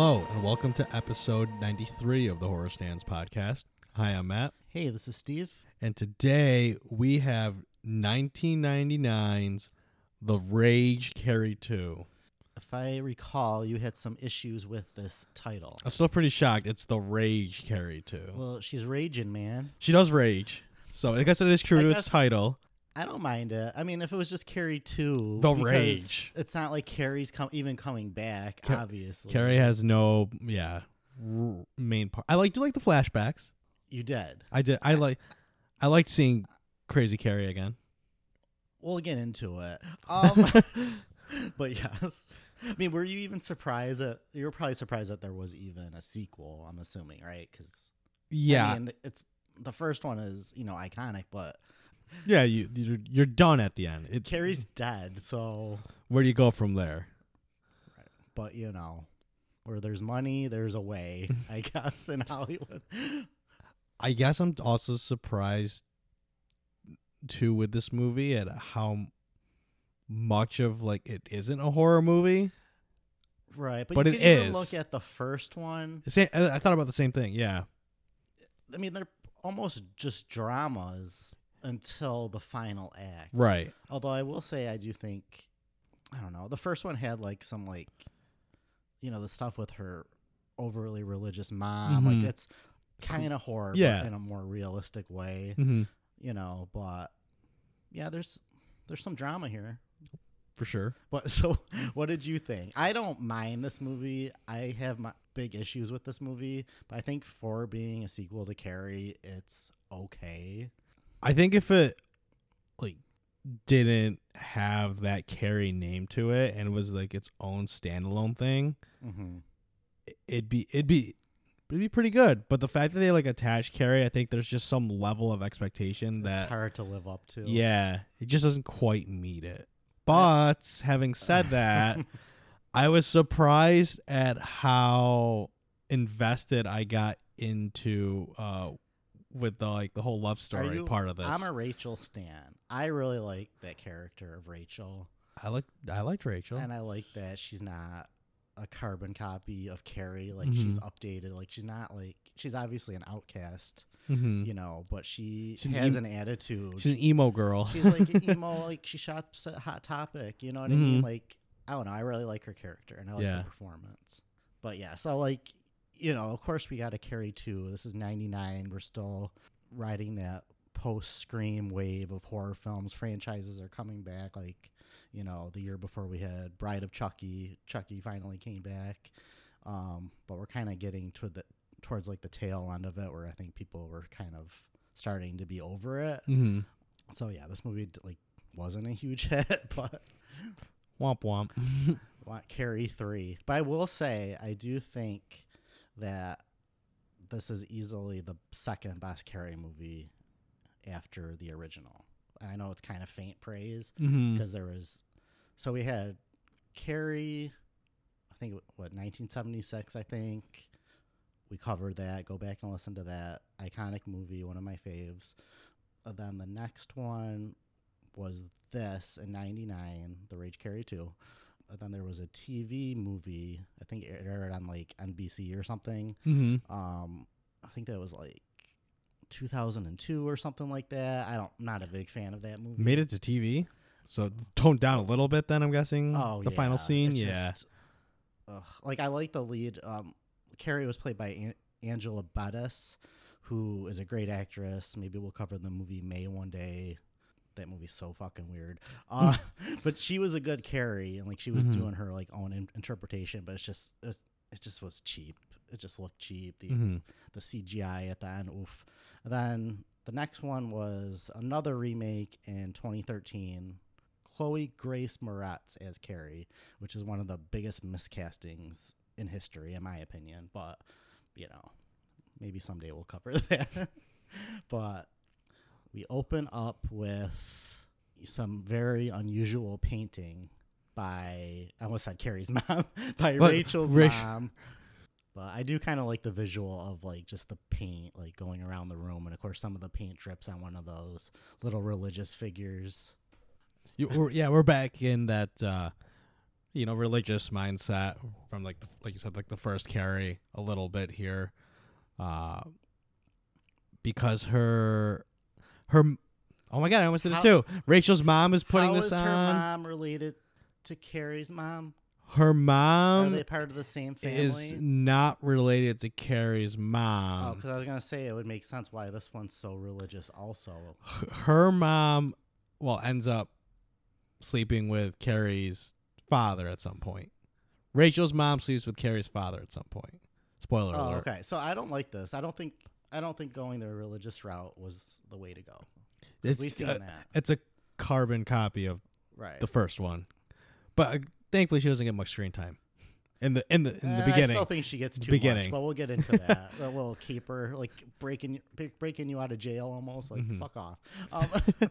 Hello, and welcome to episode 93 of the Horror Stans podcast. Hi, I'm Matt, Hey, this is Steve. and today we have 1999's The Rage Carrie 2. If I recall, you had some issues with this title. I'm still pretty shocked. It's The Rage Carrie 2. Well, she's raging, man. She does rage. So I guess it is true I to guess- its title. I don't mind it. I mean, if it was just Carrie 2. The Rage. It's not like Carrie's com- even coming back, Ca- obviously. Carrie has no, yeah, r- main part. I like, do you like the flashbacks? You did. I did. I like, I liked seeing Crazy Carrie again. We'll get into it. Um, but yes. I mean, were you even surprised that you were probably surprised that there was even a sequel? I'm assuming, right? Because yeah, I mean, it's the first one is you know iconic, but yeah. You you're, you're done at the end. It, Carrie's dead, so where do you go from there? but you know, where there's money, there's a way, I guess, in Hollywood. I guess I'm also surprised too with this movie at how much of like it isn't a horror movie. Right, but, But you it can is. look at the first one. Same- I thought about the same thing. Yeah, I mean, they're almost just dramas until the final act. right. Although I will say, I do think, I don't know, the first one had like some like, you know, the stuff with her overly religious mom. Mhm. Like it's kind of horror, Yeah. but in a more realistic way. hmm You know, but yeah, there's there's some drama here. For sure. But so, what did you think? I don't mind this movie. I have my big issues with this movie, but I think for being a sequel to Carrie, it's okay. I think if it like didn't have that Carrie name to it and was like its own standalone thing, Mm-hmm. it'd be it'd be it'd be pretty good. But the fact that they like attach Carrie, I think there's just some level of expectation It's that hard to live up to. yeah, it just doesn't quite meet it. But having said that, I was surprised at how invested I got into uh with the like the whole love story you- part of this. I'm a Rachel stan. I really like that character of Rachel, I like I liked Rachel. and I like that she's not a carbon copy of Carrie. Like she's Mhm. updated. Like she's not like she's obviously an outcast, hmm you know, but she She's an has em- an attitude. She's an emo girl. She's like an emo, like she shops at Hot Topic. You know what I mean? Mhm. Like I don't know. I really like her character and I like Yeah. the performance. But yeah, so like you know, of course we got to Carrie two. This is '99. We're still riding that post Scream wave of horror films. Franchises are coming back. Like you know, the year before we had Bride of Chucky. Chucky finally came back. Um, but we're kind of getting to the towards like the tail end of it, where I think people were kind of starting to be over it. hmm So yeah, this movie like wasn't a huge hit, but Womp womp. want Carrie three. But I will say I do think that this is easily the second best Carrie movie after the original. I know it's kind of faint praise mm-hmm. because there was so we had Carrie, I think what 1976. I think we covered that. Go back and listen to that iconic movie, one of my faves. And then the next one was this in '99, The Rage Carrie Two. And then there was a TV movie. I think it aired on like NBC or something. hmm Um, I think that was like 2002 or something like that. I don't, I'm not a big fan of that movie. Made it to TV, so toned down a little bit. Then I'm guessing. Oh, the final scene. It's yeah. just- ugh. like I like the lead. Um, Carrie was played by An- Angela Bettis, who is a great actress. Maybe we'll cover the movie May one day. That movie's so fucking weird. Uh, but she was a good Carrie, and like she was Mhm. doing her like own in- interpretation. But it's just it's, it just was cheap. It just looked cheap. The hmm the CGI at the end. Oof. And then the next one was another remake in 2013. Chloe Grace Moretz as Carrie, which is one of the biggest miscastings in history, in my opinion. But you know, maybe someday we'll cover that. but we open up with some very unusual painting by I almost said Carrie's mom by What? Rachel's Rach- mom. But I do kind of like the visual of like just the paint like going around the room, and of course some of the paint drips on one of those little religious figures. You, we're, yeah, we're back in that. Uh, you know religious mindset from like the, like you said like the first Carrie a little bit here, uh, because her her oh my god I almost did How- it too. Rachel's mom is putting How this is on. her mom related to Carrie's mom? Her mom. Are they part of the same family? is not related to Carrie's mom. Oh, because I was gonna say it would make sense why this one's so religious. Also, her mom, well, ends up sleeping with Carrie's father at some point. Rachel's mom sleeps with Carrie's father at some point. Spoiler oh, alert. okay. So I don't like this. I don't think I don't think going the religious route was the way to go. It's, We've seen uh, that, it's a carbon copy of right? the first one, but uh, thankfully she doesn't get much screen time in the in the in the Eh, beginning. I still think she gets too beginning. much, but we'll get into that. a little keeper, like breaking breaking you out of jail, almost like Mhm. fuck off. Um,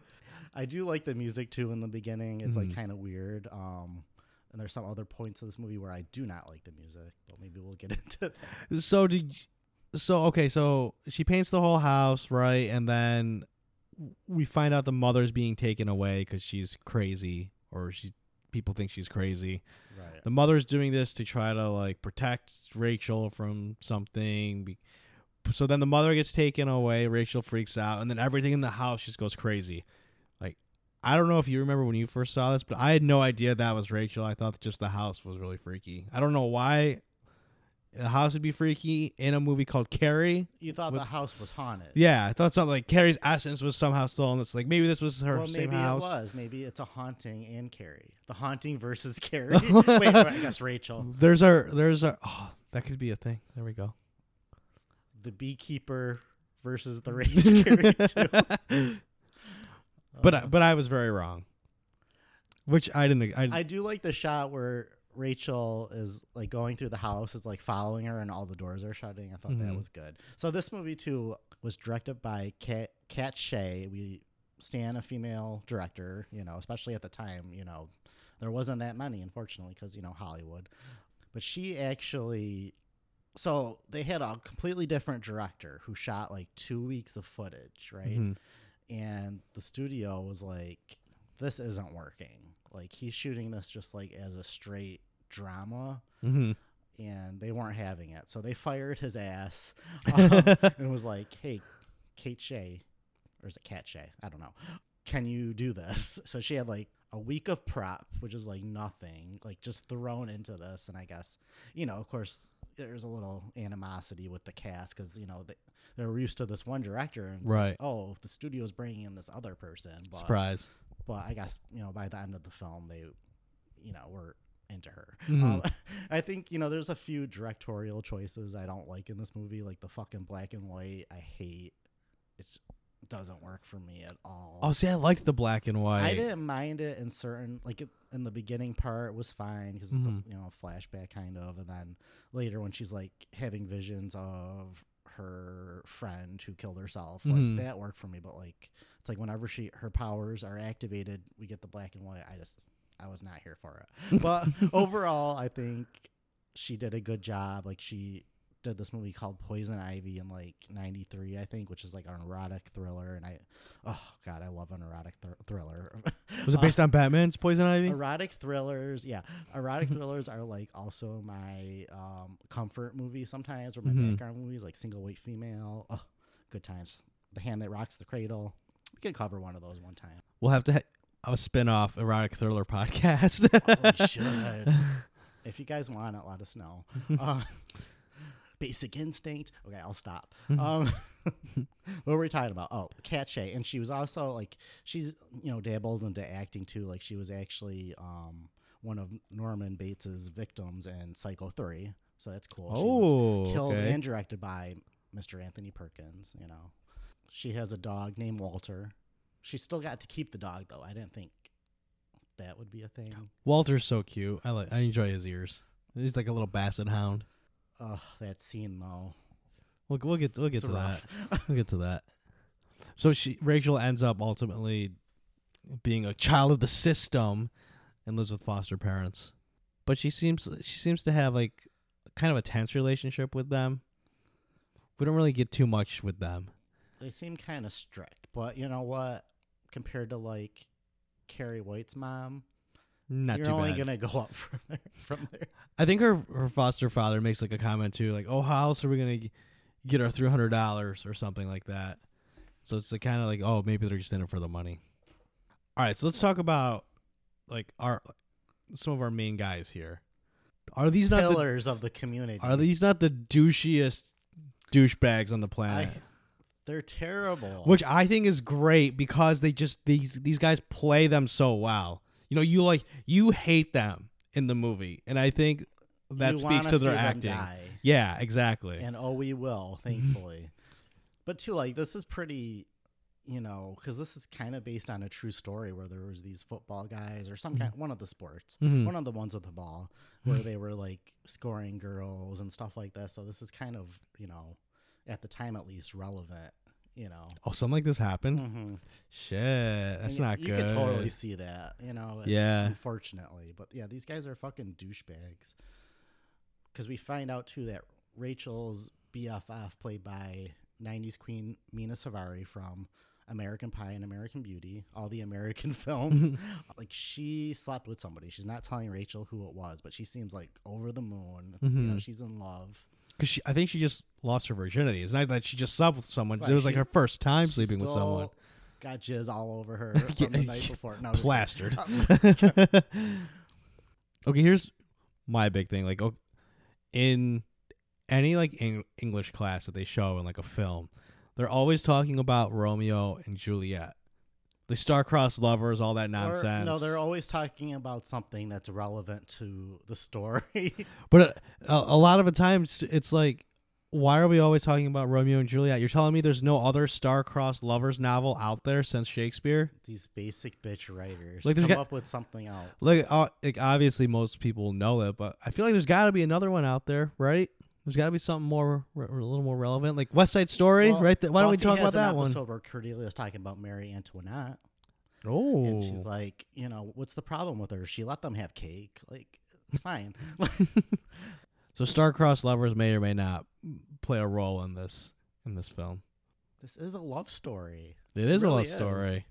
I do like the music too in the beginning. It's Mhm. like kind of weird. Um, and there's some other points of this movie where I do not like the music, but maybe we'll get into that. So did so okay, so she paints the whole house, right? And then we find out the mother's being taken away cuz she's crazy or she's people think she's crazy. Right. The mother's doing this to try to like protect Rachel from something. So then the mother gets taken away, Rachel freaks out, and then everything in the house just goes crazy. Like I don't know if you remember when you first saw this, but I had no idea that was Rachel. I thought just the house was really freaky. I don't know why the house would be freaky in a movie called Carrie. You thought With- the house was haunted. Yeah, I thought something like Carrie's essence was somehow stolen. It's like maybe this was her Well, same maybe house. it was. Maybe it's a haunting and Carrie. The haunting versus Carrie. Wait, I guess Rachel. There's our there's our oh, that could be a thing. There we go. The beekeeper versus the too. but I, Uh, but I was very wrong. Which I didn't. I, I do like the shot where Rachel is like going through the house. It's like following her, and all the doors are shutting. I thought Mhm. that was good. So this movie too was directed by Katt, Katt Shea. We stand a female director, you know, especially at the time. You know, there wasn't that many, unfortunately, because you know Hollywood. But she actually, so they had a completely different director who shot like two weeks of footage, right? Mhm. and the studio was like this isn't working like he's shooting this just like as a straight drama Mhm. and they weren't having it so they fired his ass um, and was like hey kate Shea, or is it cat Shea? i don't know can you do this so she had like a week of prep which is like nothing like just thrown into this and i guess you know of course there's a little animosity with the cast because you know they, they were used to this one director and it's like, Right. oh the studio's bringing in this other person but Surprise. But I guess you know by the end of the film they, you know, were into her. Mhm. Um, I think you know there's a few directorial choices I don't like in this movie, like the fucking black and white. I hate. It doesn't work for me at all. Oh, see, I liked the black and white. I didn't mind it in certain like it, in the beginning part was fine because it's Mhm. a you know a flashback kind of, and then later when she's like having visions of her friend who killed herself, like Mhm. that worked for me. But like it's like whenever she her powers are activated, we get the black and white. I just I was not here for it. But overall, I think she did a good job. Like she did this movie called Poison Ivy in like '93, I think, which is like an erotic thriller. And I, oh god, I love an erotic thr- thriller. Was it based on Batman's Poison Ivy? erotic thrillers, yeah, erotic thrillers are like also my um, comfort movie sometimes, or my Mhm. background movies, like Single White Female. Oh, good times. The Hand That Rocks the Cradle. We could cover one of those one time. We'll have to ha- a spin-off erotic thriller podcast. Oh, we should. If you guys want it, let us know. Uh, Basic Instinct. Okay, I'll stop. Um, what were we talking about? Oh, Katt Shea, and she was also like she's you know dabbled into acting too. Like she was actually um, one of Norman Bates's victims in Psycho Three, so that's cool. She was oh, killed okay. and directed by Mr. Anthony Perkins. You know, she has a dog named Walter. She still got to keep the dog though. I didn't think that would be a thing. Walter's so cute. I like. I enjoy his ears. He's like a little basset hound. Ugh, that scene though. We'll we'll get we'll get It's to that. We'll get to that. So she Rachel ends up ultimately being a child of the system and lives with foster parents. But she seems she seems to have like kind of a tense relationship with them. We don't really get too much with them. they seem kind of strict, but you know what? Compared to like Carrie White's mom, Not You're too only bad. gonna go up from there. From there. I think her her foster father makes like a comment too, like, "Oh, how else are we gonna get our three hundred dollars or something like that?" So it's like kind of like, oh, maybe they're just in it for the money. All right, so let's talk about like our some of our main guys here. Are these not the, Pillars of the community. are these not the douchiest douchebags on the planet? I, they're terrible. Which I think is great because they just these these guys play them so well. You know, you like you hate them in the movie, and I think that You speaks wanna their acting. Yeah, exactly. and oh, we will, thankfully. but too, like this is pretty, you know, because this is kind of based on a true story where there was these football guys or some kind, one of the sports, Mhm. one of the ones with the ball, where they were like scoring girls and stuff like this. So this is kind of, you know, at the time at least relevant. You know, Oh, something like this happened. mm-hmm. Shit, that's you, not you good. You could totally see that. You know, it's, Yeah. Unfortunately, but yeah, these guys are fucking douchebags. Because we find out too that Rachel's BFF, played by '90s queen Mena Suvari from American Pie and American Beauty, all the American films, like she slept with somebody. She's not telling Rachel who it was, but she seems like over the moon. You know, Mhm. she's in love. Because she, I think she just lost her virginity. It's not that she just slept with someone. Right, it was like her first time sleeping with someone. Got jizz all over her from the night before. No, just. Plastered. okay, here's my big thing. Like, oh, in any like Eng- English class that they show in like a film, they're always talking about Romeo and Juliet. The star-crossed lovers, all that Or- nonsense. no, they're always talking about something that's relevant to the story. But a, a lot of the times, it's like, why are we always talking about Romeo and Juliet? You're telling me there's no other star-crossed lovers novel out there since Shakespeare? These basic bitch writers Like, come got- up with something else. Like, uh, like obviously most people know it, but I feel like there's got to be another one out there, right? There's got to be something more, re- a little more relevant, like West Side Story, Well, right? There. Why don't we Buffy talk has about an that one? episode Where Cordelia's talking about Mary Antoinette, Oh, and she's oh. like, you know, what's the problem with her? She let them have cake. Like, it's fine. so star-crossed lovers may or may not play a role in this in this film. this is a love story. It is a really love is. story.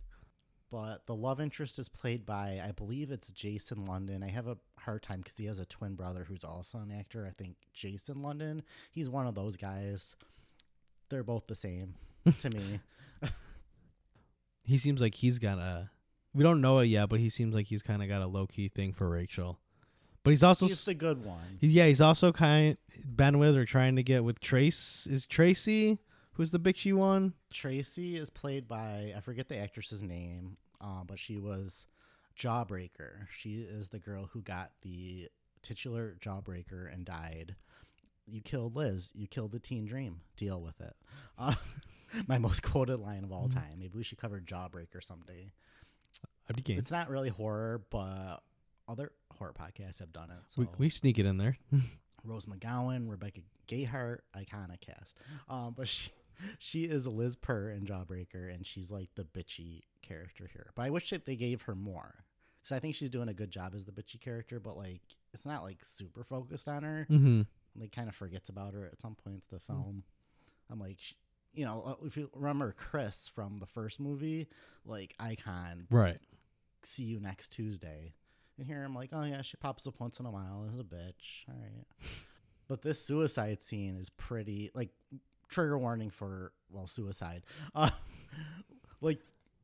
but the love interest is played by I believe it's Jason London. I have a hard time because he has a twin brother who's also an actor. I think Jason London. He's one of those guys. They're both the same to me. he seems like he's got a we don't know it yet, but he seems like he's kind of got a low key thing for Rachel. But he's also He's the good one. he- yeah, he's also kind been with or trying to get with Trace. Is Tracy who's the bitchy one? Tracy is played by I forget the actress's name, um, but she was Jawbreaker. She is the girl who got the titular Jawbreaker and died. You killed Liz. You killed the teen dream. Deal with it. Uh, my most quoted line of all Mhm. time. Maybe we should cover Jawbreaker someday. I'd be game. It's not really horror, but other horror podcasts have done it. So We we sneak it in there. Rose McGowan, Rebecca Gayheart, iconic cast. Um, but she she is Liz Purr in Jawbreaker, and she's like the bitchy character here. But I wish that they gave her more because I think she's doing a good job as the bitchy character. But like, it's not like super focused on her. mm-hmm. Like, kind of forgets about her at some points the film. I'm like, you know, uh, if you remember Chris from the first movie, like icon, Right. see you next Tuesday. And here I'm like, oh yeah, she pops up once in a while as a bitch. All right. But this suicide scene is pretty like trigger warning for well suicide. Uh, like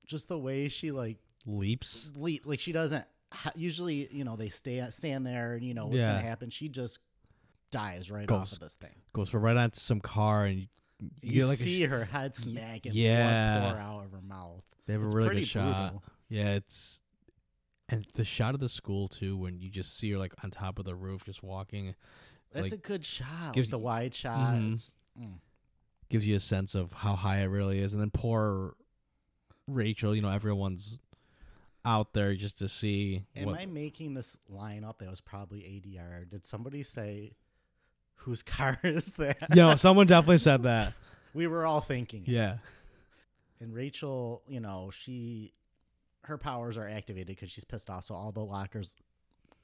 just the way she like Leaps. leap like she doesn't usually you know they stay stand there and you know what's Yeah. gonna happen. She just dives right Goes- off of this thing. Goes for right onto some car and you, You, get like a see sh- her head smack and yeah. blood pour out of her mouth. They have a It's really pretty good shot. brutal. Yeah, it's and the shot of the school too when you just see her like on top of the roof just walking That's like, a good shot. gives with the you- wide shot. Mhm. Mm. gives you a sense of how high it really is and then poor Rachel, you know, everyone's out there just to see Am what I making this line up that was probably ADR? Did somebody say whose car is that? Know, someone definitely said that. we were all thinking. it. Yeah. And Rachel, you know, she her powers are activated because she's pissed off, so all the lockers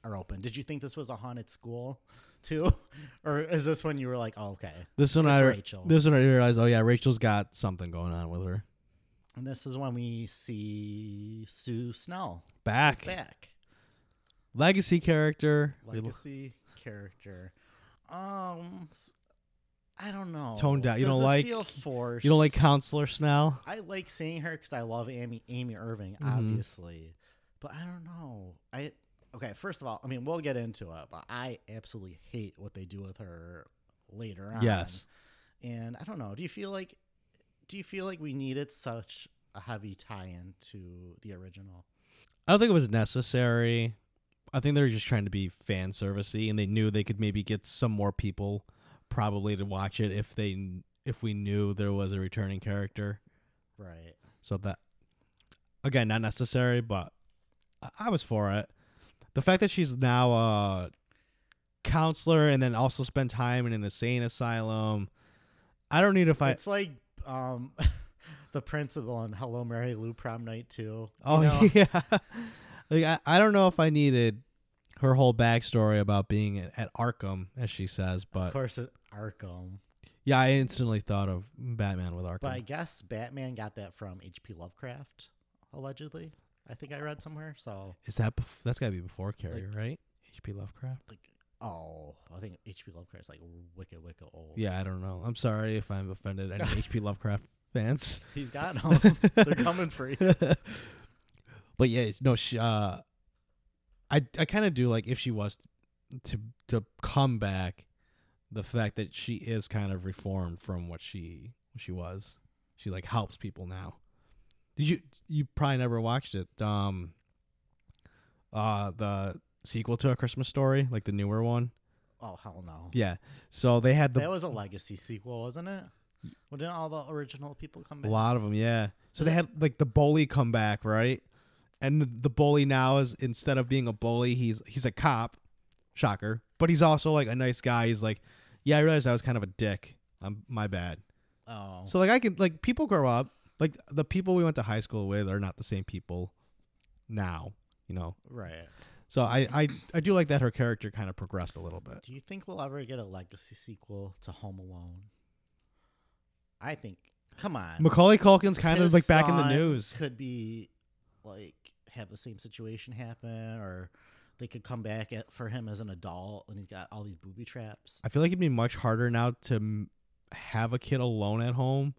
are open. Did you think this was a haunted school too, or is this when you were like, oh, okay, This one I Rachel? this one I realized, oh yeah, Rachel's got something going on with her. And this is when we see Sue Snell Back. back. Legacy character. legacy character. Um, I don't know. Toned down. You Does don't like- Feel forced. You don't like Counselor Snell? I like seeing her because I love Amy Amy Irving, Mhm. obviously. But I don't know. I okay. First of all, I mean we'll get into it, but I absolutely hate what they do with her later on. Yes. And I don't know. Do you feel like do you feel like we needed such a heavy tie-in to the original? I don't think it was necessary. I think they were just trying to be fan servicey, and they knew they could maybe get some more people probably to watch it if they if we knew there was a returning character. Right. So that again, not necessary, but I- I was for it. The fact that she's now a counselor and then also spend time in an insane asylum. I don't need to fight. It's like um the principal in Hello Mary Lou Prom Night too. you Oh know? yeah. like I, I don't know if I needed her whole backstory about being at, at Arkham, as she says, but Of course, it, Arkham. yeah, I instantly thought of Batman with Arkham. But I guess Batman got that from H.P. Lovecraft, allegedly. I think I read somewhere. So, Is that bef- that's got to be before Carrier, right? H.P. Lovecraft. like, oh, I think H.P. Lovecraft's like wicked, wicked old. Yeah, I don't know. I'm sorry if I'm offended any H.P. Lovecraft fans. he's got them. They're coming for you. but yeah, it's, no, she, uh, I I kind of do like if she was to to come back, the fact that she is kind of reformed from what she she was. She like helps people now. Did you you probably never watched it? Um, uh, the sequel to A Christmas Story, like the newer one. Oh hell no. Yeah. So they had the that was a legacy sequel, wasn't it? Well, didn't all the original people come back? A lot of them, yeah. So they had like the bully come back, right? And the, the bully now is instead of being a bully, he's he's a cop. Shocker. But he's also like a nice guy. He's like, yeah, I realized I was kind of a dick. I'm my bad. Oh, So like I could like people grow up. Like the people we went to high school with are not the same people now, you know. right. So I I I do like that her character kind of progressed a little bit. Do you think we'll ever get a legacy sequel to Home Alone? I think. Come on. Macaulay Culkin's kind of like back in the son news. Could be like have the same situation happen, or they could come back at, for him as an adult and he's got all these booby traps. I feel like it'd be much harder now to m- have a kid alone at home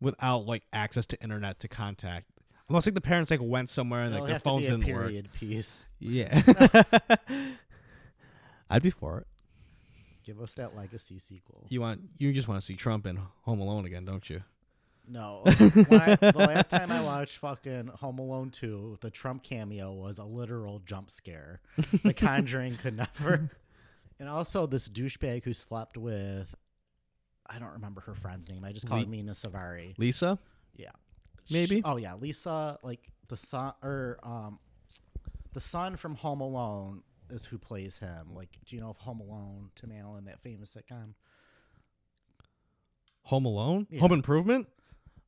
without like access to internet to contact. Unless like the parents like went somewhere and It'll like their phones didn't work. period piece. Yeah. I'd be for it. Give us that legacy sequel. You want you just want to see Trump in Home Alone again, don't you? No. I, the last time I watched fucking Home Alone 2, the Trump cameo was a literal jump scare. The Conjuring could never. And also this douchebag who slept with, I don't remember her friend's name. I just call her Le- Mena Suvari. Lisa? Yeah. Maybe? Sh- oh yeah, Lisa, like the son or um, the son from Home Alone is who plays him. Like, do you know of Home Alone? Tim Allen, that famous sitcom. Home Alone? Yeah. Home Improvement?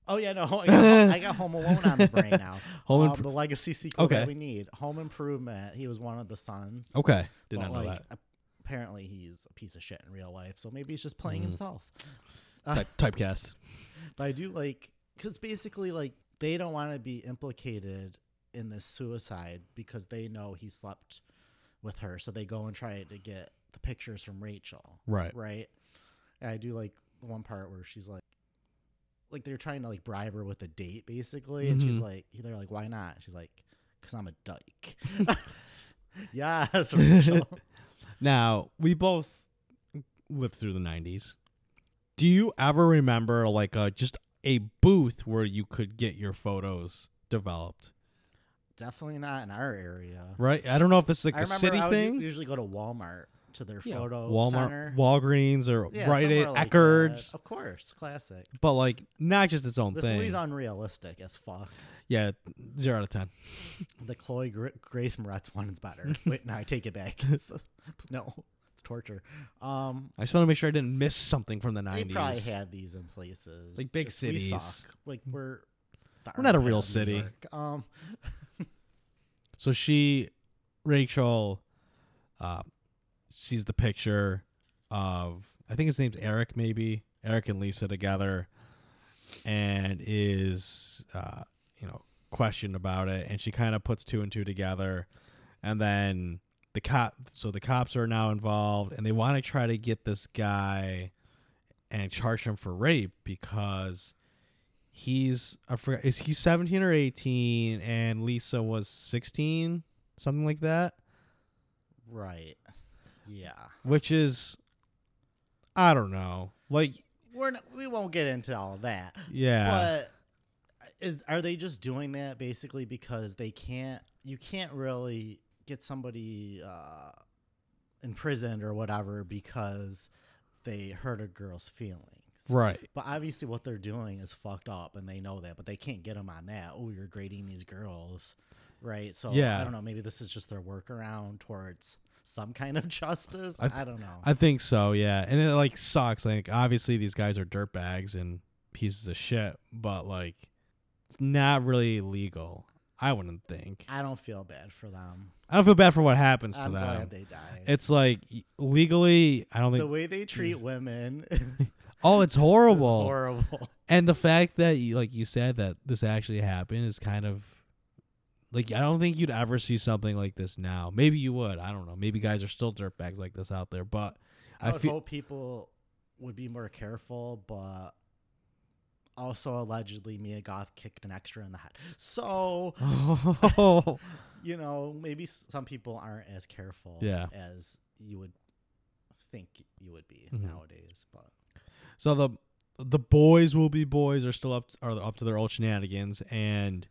Oh yeah, no, I got, I got Home Alone on the brain now. Home um, Impro- the legacy sequel Okay. that we need. Home Improvement. He was one of the sons. Okay. Did not know like, that. Apparently, he's a piece of shit in real life. So maybe he's just playing Mhm. himself. Type, typecast. But I do like because basically, like they don't want to be implicated in this suicide because they know he slept with her. So they go and try to get the pictures from Rachel. Right. Right. And I do like the one part where she's like, like they're trying to like bribe her with a date, basically, and she's Mhm. like, they're like, why not? She's like, because I'm a dyke. yes, Rachel. Now, we both lived through the 90s. Do you ever remember like uh, just a booth where you could get your photos developed? Definitely not in our area. Right? I don't know if it's like I a city I thing. usually go to Walmart to their Yeah, photo Walmart, center. Walgreens, or Yeah, Rite Aid, like Eckerd's. Of course, classic. but like not just its own thing. This thing. movie's unrealistic as fuck. yeah, zero out of ten. The Chloe Gra- Grace Moretz one is better. Wait, no, I take it back. no, torture. Um, I just want to make sure I didn't miss something from the nineties. they probably had these in places Like big Just we cities. suck. Like we're We're not a real city. Um, So she, Rachel, uh, sees the picture of I think his name's Eric, maybe Eric and Lisa together, and is uh, you know questioned about it, and she kind of puts two and two together, and then the cop so the cops are now involved and they want to try to get this guy and charge him for rape because he's I forgot is he 17 or 18 and Lisa was 16 something like that Right. Yeah. which is I don't know like We're not, we won't get into all of that. yeah But is are they just doing that basically because they can't you can't really get somebody uh imprisoned or whatever because they hurt a girl's feelings. right But obviously what they're doing is fucked up and they know that, but they can't get them on that. Oh, you're grading these girls. Right? So Yeah. I don't know, maybe this is just their workaround towards some kind of justice. I I, don't know. I think so, yeah. And it like sucks. Like obviously these guys are dirtbags and pieces of shit, but like it's not really legal. I wouldn't think. I don't feel bad for them. I don't feel bad for what happens to I'm them. glad they died. It's like legally, I don't think the way they treat women oh, it's horrible. horrible. And the fact that, you, like you said, that this actually happened is kind of like I don't think you'd ever see something like this now. Maybe you would. I don't know. Maybe guys are still dirtbags like this out there, but I I would feel- hope people would be more careful, but also allegedly Mia Goth kicked an extra in the head. So, oh, you know, maybe some people aren't as careful Yeah. as you would think you would be Mhm. nowadays. But So the the boys will be boys are still up are up to their old shenanigans and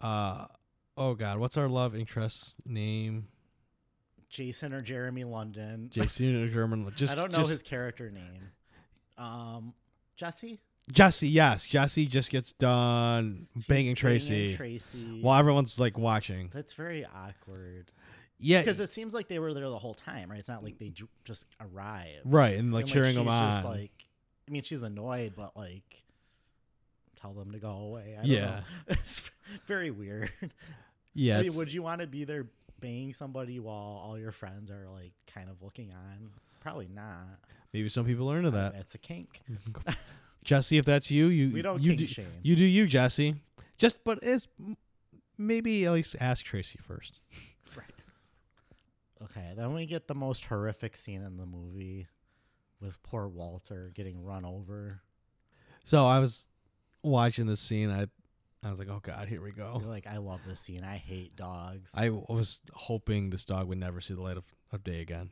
uh oh god what's our love interest's name Jason or Jeremy London, Jason or Jeremy. just I don't know just- his character name. Um, Jesse Jesse yes Jesse just gets done banging Tracy Tracy. while everyone's like watching That's very awkward yeah because it seems like they were there the whole time, right? It's not like they ju- just arrived. right and like And, cheering them she's on Just, like, I mean, she's annoyed, but like, tell them to go away. I don't Yeah. know. it's very weird. yeah I mean, would you want to be there banging somebody while all your friends are like kind of looking on? Probably not. maybe some people are into that That's a kink. Jesse if that's you you We don't you do, shame. you do you Jesse just but it's maybe at least ask Tracy first right. Okay, then we get the most horrific scene in the movie with poor Walter getting run over. So I was watching this scene. I I was like, oh god, here we You're go. like, I love this scene. I hate dogs. I was hoping this dog would never see the light of, of day again.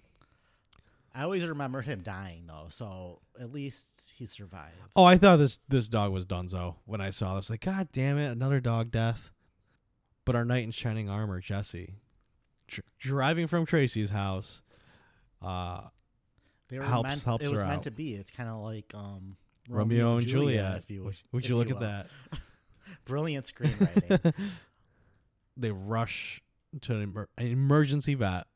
I always remembered him dying though, so at least he survived. Oh, I thought this this dog was Dunzo when I saw. this. Like, God damn it, another dog death. But our knight in shining armor, Jesse, dr- driving from Tracy's house, uh, They were helps- meant, helps it was meant out. to be. It's kind of like um, Romeo, and Juliet. if you would, would you look at will. that? Brilliant screenwriting. they rush to an, emer- an emergency vet,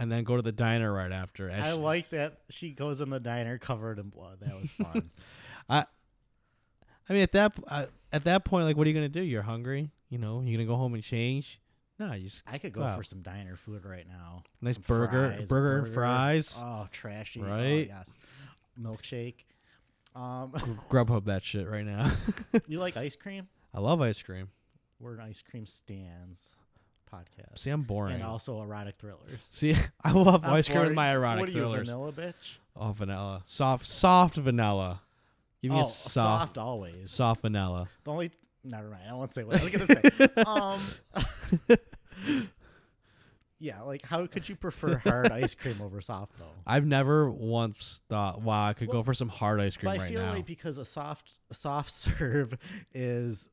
and then go to the diner right after. as I she- like that she goes in the diner covered in blood. That was fun. I I mean, at that uh, at that point, like, what are you gonna do? You're hungry. You know, you're gonna go home and change. No, you just I could go Wow. for some diner food right now. nice Some burger, fries, burger, and burger. fries. Oh, trashy. Oh, Right? yes. Milkshake. Um, Grubhub that shit right now. you like ice cream? I love ice cream. We're an ice cream stans podcast. See, I'm boring. and also erotic thrillers. See, I love I'm ice cream with my erotic what are you, thrillers. vanilla bitch? Oh, vanilla, soft, soft vanilla. Give me oh, a soft, soft always. soft vanilla. The only never mind. I won't say what I was gonna say. um, yeah, like how could you prefer hard ice cream over soft though? I've never once thought, wow, I could Well, go for some hard ice cream But I right feel now. like because a soft a soft serve is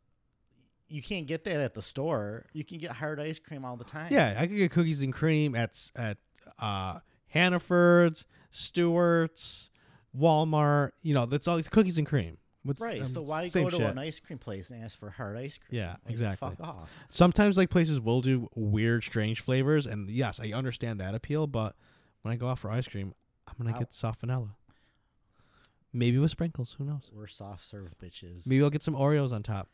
you can't get that at the store. You can get hard ice cream all the time. Yeah, I could get cookies and cream at at uh, Hannaford's, Stewart's, Walmart. You know, that's all cookies and cream. What's- Right. um, so why go to shit. an ice cream place and ask for hard ice cream? Yeah, Like, exactly. Fuck off. Sometimes like places will do weird, strange flavors, and yes, I understand that appeal. But when I go out for ice cream, I'm gonna Ow. get soft vanilla. Maybe with sprinkles. Who knows? We're soft serve bitches. Maybe I'll get some Oreos on top.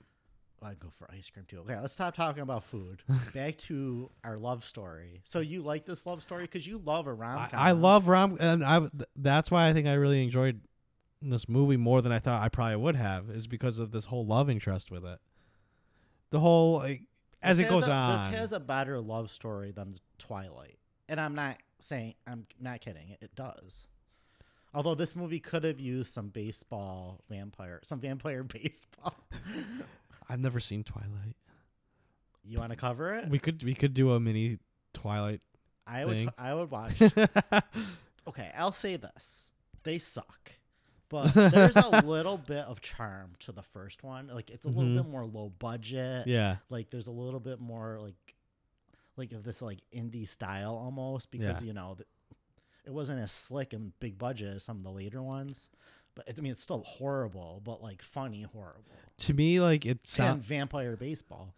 I'd go for ice cream too. Okay, let's stop talking about food. Back to our love story. So you like this love story because you love a rom I, com. I love rom, and I. th- That's why I think I really enjoyed this movie more than I thought I probably would have, is because of this whole love interest with it. The whole like as This it goes a- on. This has a better love story than Twilight, and I'm not saying I'm not kidding. It, it does. Although this movie could have used some baseball vampire, some vampire baseball. I've never seen Twilight. you want to cover it? We could we could do a mini Twilight. I would. thing. T- I would watch. okay, I'll say this: they suck, but there's a little bit of charm to the first one. Like it's a Mhm. little bit more low budget. yeah, like there's a little bit more like like of this like indie style almost because Yeah. you know th- it wasn't as slick and big budget as some of the later ones but it, i mean it's still horrible but like funny horrible To me, like it sounds. vampire baseball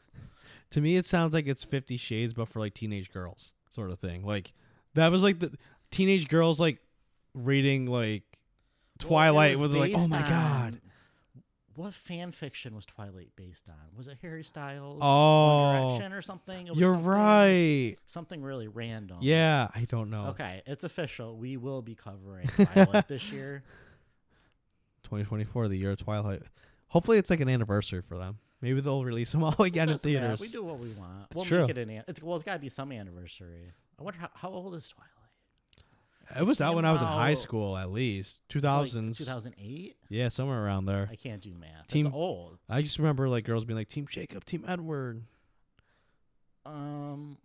To me, it sounds like it's Fifty Shades, but for like teenage girls, sort of thing. Like that was like the teenage girls like reading like Twilight Well, it was like, oh my god. what fan fiction was Twilight based on? Was it Harry Styles? Oh. Direction or something? It was You're something- right. Something really random. Yeah, I don't know. Okay, it's official. We will be covering Twilight this year. 2024, the year of Twilight. Hopefully, it's like an anniversary for them. Maybe they'll release them all again in theaters. We do what we want. It's we'll true. make it an. an- It's well, it's got to be some anniversary. I wonder how, how old is Twilight? It was out when I was in high school, at least It's 2000s. 2008. yeah, somewhere around there. I can't do math. Team- old. I just remember like girls being like Team Jacob, Team Edward. Um,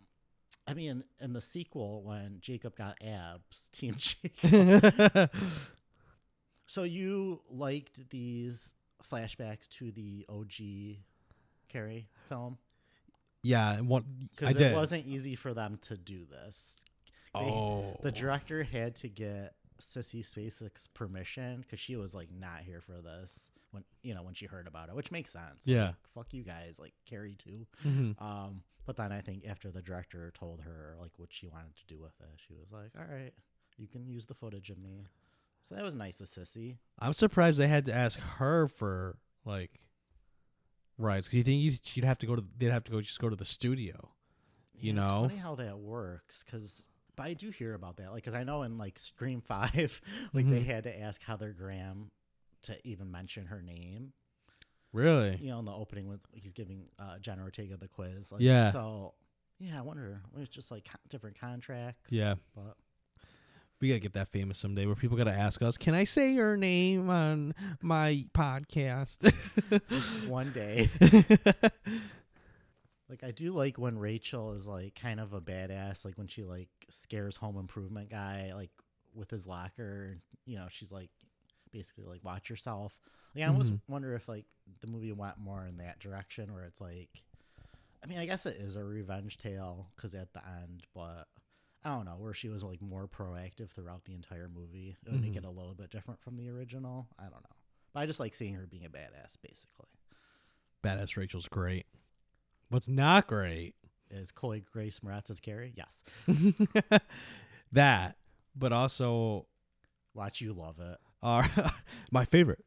I mean, in the sequel when Jacob got abs, Team Jacob. So you liked these flashbacks to the OG Carrie film yeah, and one I did. it wasn't easy for them to do this. they- oh, The director had to get Sissy Spacek's permission because she was like not here for this when you know when she heard about it, which makes sense. Yeah. Like, fuck you guys, like Carrie too. Mhm. Um, but then I think after the director told her like what she wanted to do with it, she was like, "All right, you can use the footage of me." So that was nice of Sissy. I'm surprised they had to ask her for like rights. 'Cause you think you'd, she'd have to go to? They'd have to go just go to the studio. You Yeah, it's know? funny how that works because. But I do hear about that, like, because I know in like Scream Five, like they Mhm. had to ask Heather Graham to even mention her name. Really? you know, in the opening when he's giving uh, Jenna Ortega the quiz. Like, Yeah. So, yeah, I wonder. It's just like different contracts. Yeah. But We gotta get that famous someday, where people gotta ask us, "Can I say your name on my podcast?" one day, like, I do like when Rachel is like kind of a badass. Like when she like scares Home Improvement guy like with his locker. You know, she's like basically like watch yourself. Like I almost Mhm. wonder if like the movie went more in that direction where it's like. I mean, I guess it is a revenge tale because at the end, but I don't know where she was like more proactive throughout the entire movie. It would make Mhm. it a little bit different from the original. I don't know, but I just like seeing her being a badass. Basically, Badass Rachel's great. What's not great? is Chloe Grace Moretz's Carrie? Yes, that, but also watch you love it. our my favorite,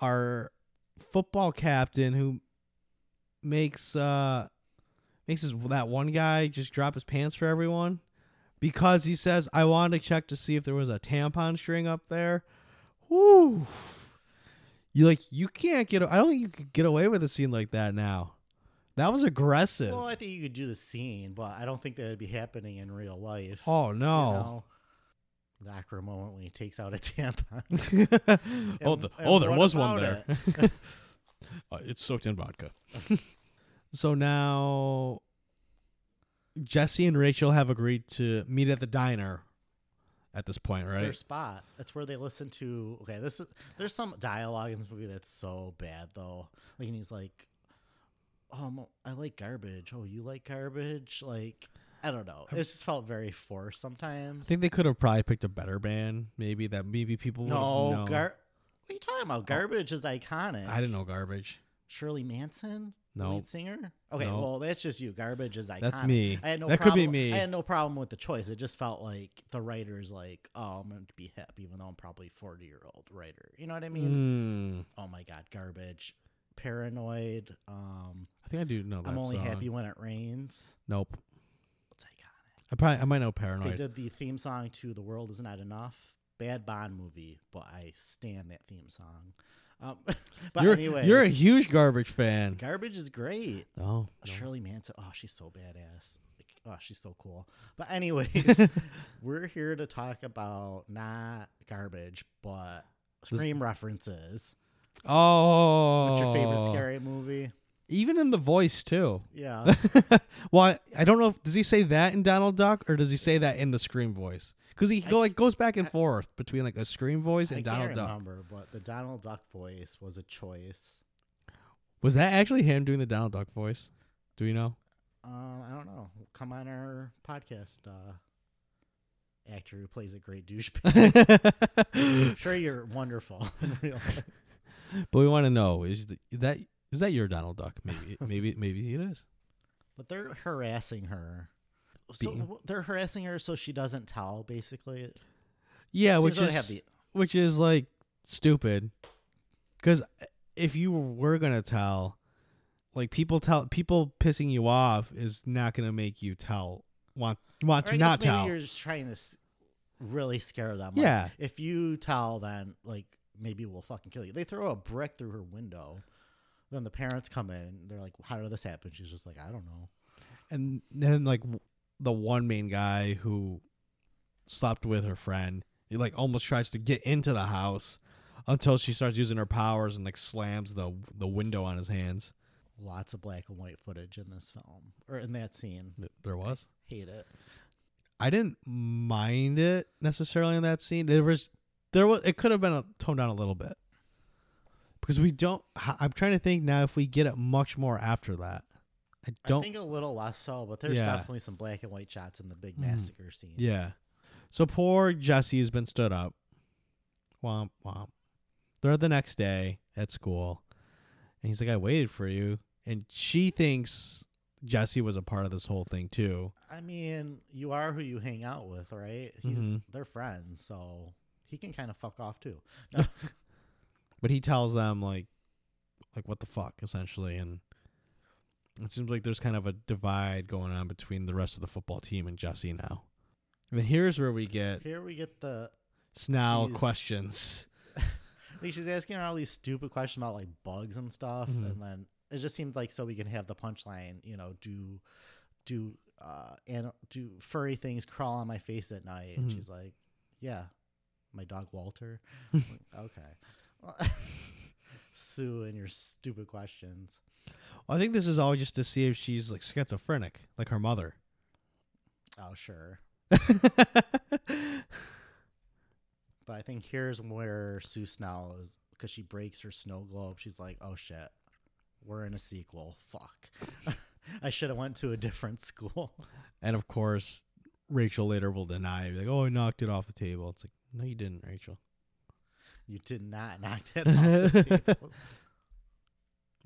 our football captain who makes uh makes his, that one guy just drop his pants for everyone because he says I wanted to check to see if there was a tampon string up there. Whoo. You like you can't get I don't think you could get away with a scene like that now. That was aggressive. Well, I think you could do the scene, but I don't think that would be happening in real life. oh you no. know? The awkward moment when he takes out a tampon. oh, the, oh, there was one there. uh, it's soaked in vodka. so now Jesse and Rachel have agreed to meet at the diner at this point, right? Their spot. That's where they listen to. Okay, this is there's some dialogue in this movie that's so bad though. Like, and he's like, "Um, I like garbage. Oh, you like garbage? Like, I don't know. It just felt very forced sometimes. I think they could have probably picked a better band, maybe that maybe people would no, gar. What are you talking about? Garbage is iconic. I didn't know garbage. Shirley Manson, No. lead singer. Okay, No. well that's just you. Garbage is iconic. That's me. I had no that could problem, be me. I had no problem with the choice. It just felt like the writer's like, oh, I'm going to be hip, even though I'm probably 40 year old writer. You know what I mean? Mm, Oh my god, garbage. Paranoid. Um, I think I do know that. I'm only song. happy when it rains. Nope. It's iconic. I probably I might know paranoid. They Paranoid. did the theme song to "The World Is Not Enough." Bad Bond movie, but I stand that theme song. Um, but you're anyways, you're a huge garbage fan. garbage is great. Oh, no. Shirley Manson. Oh, she's so badass. Like, oh, she's so cool. But anyways, we're here to talk about not garbage, but scream references. oh, What's your favorite scary movie? Even in the voice too. Yeah. well, I, I don't know. Does he say that in Donald Duck, or does he say that in the Scream voice? Because he I go, like goes back and forth between like a Scream voice I and can't Donald Duck. remember, but the Donald Duck voice was a choice. Was that actually him doing the Donald Duck voice? Do we know? Um, I don't know. Come on our podcast. Uh, actor who plays a great douchebag. I'm sure you're wonderful in real life. But we want to know is, the, that is that your Donald Duck? Maybe maybe maybe it is. But they're harassing her. So Being- they're harassing her so she doesn't tell. Basically, Yeah, which is the- which is like stupid. Because uh, if you were gonna tell, like people tell people pissing you off is not gonna make you tell want want Or to not tell. you're just trying to really scare them. Like, Yeah. If you tell, then like maybe we'll fucking kill you. They throw a brick through her window. Then the parents come in. and They're like, "How did this happen?" She's just like, "I don't know." and then like the one main guy who slept with her friend, he like almost tries to get into the house until she starts using her powers and like slams the the window on his hands. Lots of black and white footage in this film or in that scene. There was. Hate it. I didn't mind it necessarily in that scene. There was there was it could have been a, toned down a little bit because we don't. I'm trying to think now if we get it much more after that. I don't. I think a little less so, but there's Yeah. definitely some black and white shots in the big Mhm. massacre scene. yeah. So poor Jesse has been stood up. Womp womp. They're the next day at school, and he's like, "I waited for you," and she thinks Jesse was a part of this whole thing too. I mean, you are who you hang out with, right? He's Mhm. they're friends, so he can kind of fuck off too. but he tells them like like what the fuck essentially and it seems like there's kind of a divide going on between the rest of the football team and Jesse now. And then here's where we get Here we get the Snell These- questions. like she's asking her all these stupid questions about like bugs and stuff, Mhm. and then it just seemed like so we can have the punchline. You know, do do uh and do furry things crawl on my face at night? And Mhm. she's like, yeah, my dog Walter. I'm like, okay. Sue and your stupid questions. I think this is all just to see if she's like schizophrenic, like her mother. Oh, sure. But I think here's where Sue Snell is because she breaks her snow globe. She's like, "Oh shit, we're in a sequel. Fuck, I should have went to a different school." and of course, Rachel later will deny, like, "Oh, I knocked it off the table." It's like, no, you didn't, Rachel. You did not knock that off the table.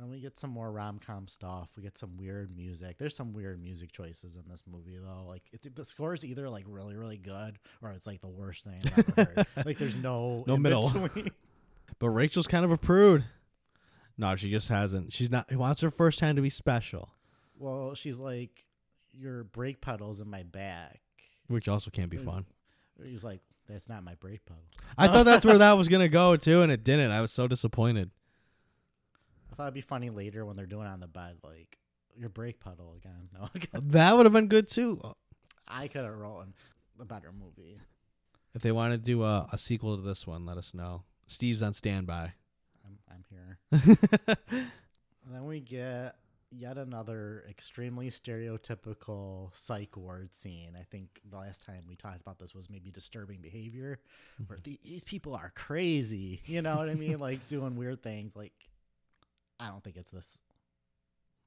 And we get some more rom com stuff. We get some weird music. There's some weird music choices in this movie though. Like it's the score's either like really really good or it's like the worst thing I've ever heard. like there's no No middle. But Rachel's kind of a prude. No, she just hasn't. She's not. She wants her first time to be special, Well, she's like, your brake pedal's in my back. which also can't be fun. He's like, that's not my brake pedal. I thought that's where that was gonna go too, and it didn't. I was so disappointed. I thought it'd be funny later when they're doing it on the bed, like your brake pedal again. No, That would have been good too uh, I could have written a better movie. if they want to do a, a sequel to this one. Let us know. Steve's on standby. I'm, I'm here. And then we get yet another extremely stereotypical psych ward scene. I think the last time we talked about this was maybe disturbing behavior, where mm-hmm. the, these people are crazy. You know what I mean? Like doing weird things. Like, I don't think it's this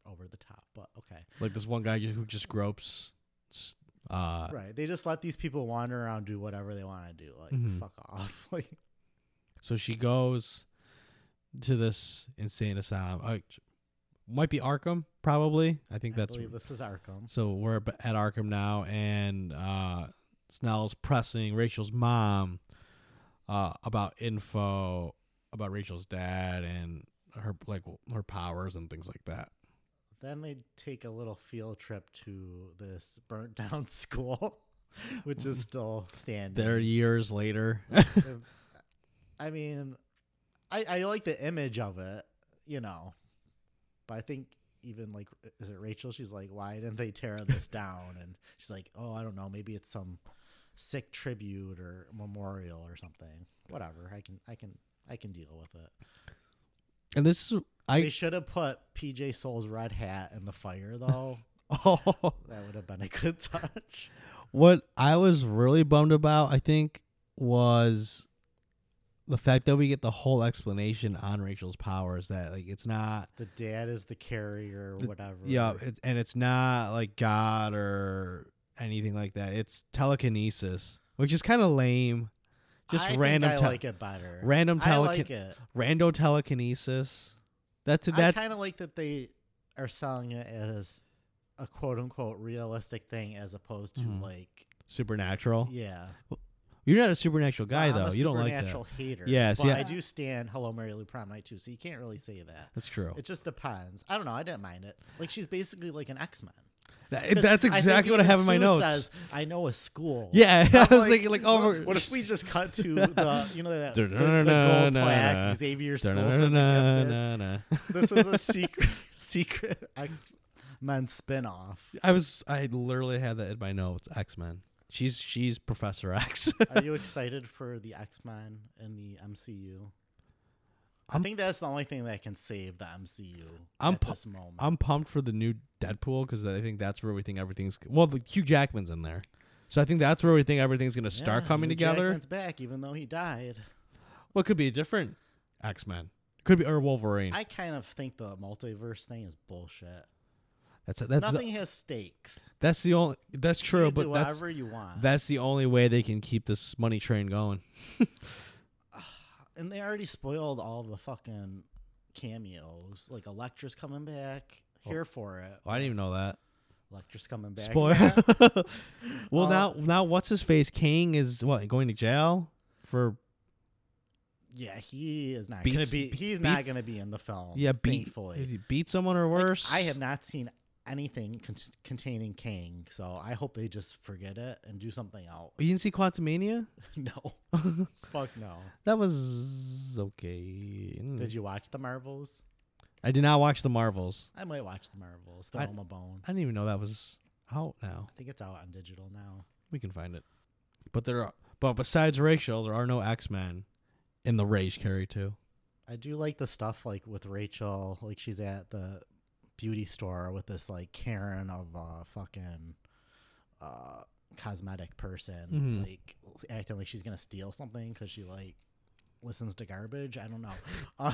over the top, but okay. like this one guy who just gropes. Uh, right. They just let these people wander around, do whatever they want to do. Like, Mhm. fuck off. like, So she goes to this insane asylum. Uh, might be Arkham, probably. I think I that's believe this is Arkham. So we're at Arkham now, and uh, Snell's pressing Rachel's mom uh, about info about Rachel's dad and her like her powers and things like that. Then they take a little field trip to this burnt down school, which is still standing. There years later, I mean, I, I like the image of it, you know. But I think even like is it Rachel? She's like, why didn't they tear this down? And she's like, oh, I don't know. Maybe it's some sick tribute or memorial or something. Whatever. I can I can I can deal with it. And this is they I should have put PJ Soles's red hat in the fire though. oh, that would have been a good touch. what I was really bummed about, I think, was the fact that we get the whole explanation on Rachel's powers. That like it's not The dad is the carrier or The- whatever. yeah, it's, and it's not like God or anything like that. It's telekinesis, which is kind of lame. Just I random I tele- like it better. random I like it. rando telekinesis. That's that. I kind of like that they are selling it as a quote unquote realistic thing as opposed to Mhm. like supernatural. yeah. You're not a supernatural guy Well, though. a You don't like that. supernatural hater. Yeah, but see, I- I do stand Hello Mary Lou Prom Night too, so you can't really say that. That's true. It just depends. I don't know. I didn't mind it. Like she's basically like an X Men. That- that's exactly what I have in my notes. Says, I know a school. yeah, I'm was like, thinking like, oh, what, what if we just cut to the you know that the, the gold plaque Xavier School for the Gifted? This is a secret secret X Men spinoff. I was I literally had that in my notes. X Men. She's she's Professor X. Are you excited for the X Men in the MCU? I I'm- think that's the only thing that can save the MCU I'm at pu- this moment. I'm pumped for the new Deadpool because I think that's where we think everything's well. The Hugh Jackman's in there, so I think that's where we think everything's gonna start Yeah, coming Hugh together. Jackman's back, even though he died. Well, it could be a different X Men. Could be or Wolverine. I kind of think the multiverse thing is bullshit. that's that's Nothing the, has stakes. that's the only that's true, but do that's whatever you want. that's the only way they can keep this money train going. and they already spoiled all the fucking cameos. Like Elektra's coming back. Oh. Here for it. Oh, I didn't even know that. Elektra's coming back. Spoil. Well, Uh, now now what's his face? Kang is what going to jail for Yeah, he is not Beats- gonna be. He's not gonna be in the film. yeah beat thankfully. did he beat someone or Like, worse. I have not seen anything cont- containing Kang. so I hope they just forget it and do something else. You didn't see Quantumania? no, fuck no. That was okay. Mm. Did you watch the Marvels? I did not watch the Marvels. I might watch the Marvels. Throw I- them a bone. I didn't even know that was out now. I think it's out on digital now. We can find it. But there are but besides Rachel, there are no X Men in the Rage Carrie 2. I do like the stuff like with Rachel, like she's at the beauty store with this like Karen of a fucking uh cosmetic person, Mhm. like acting like she's gonna steal something because she like listens to garbage. I don't know, uh,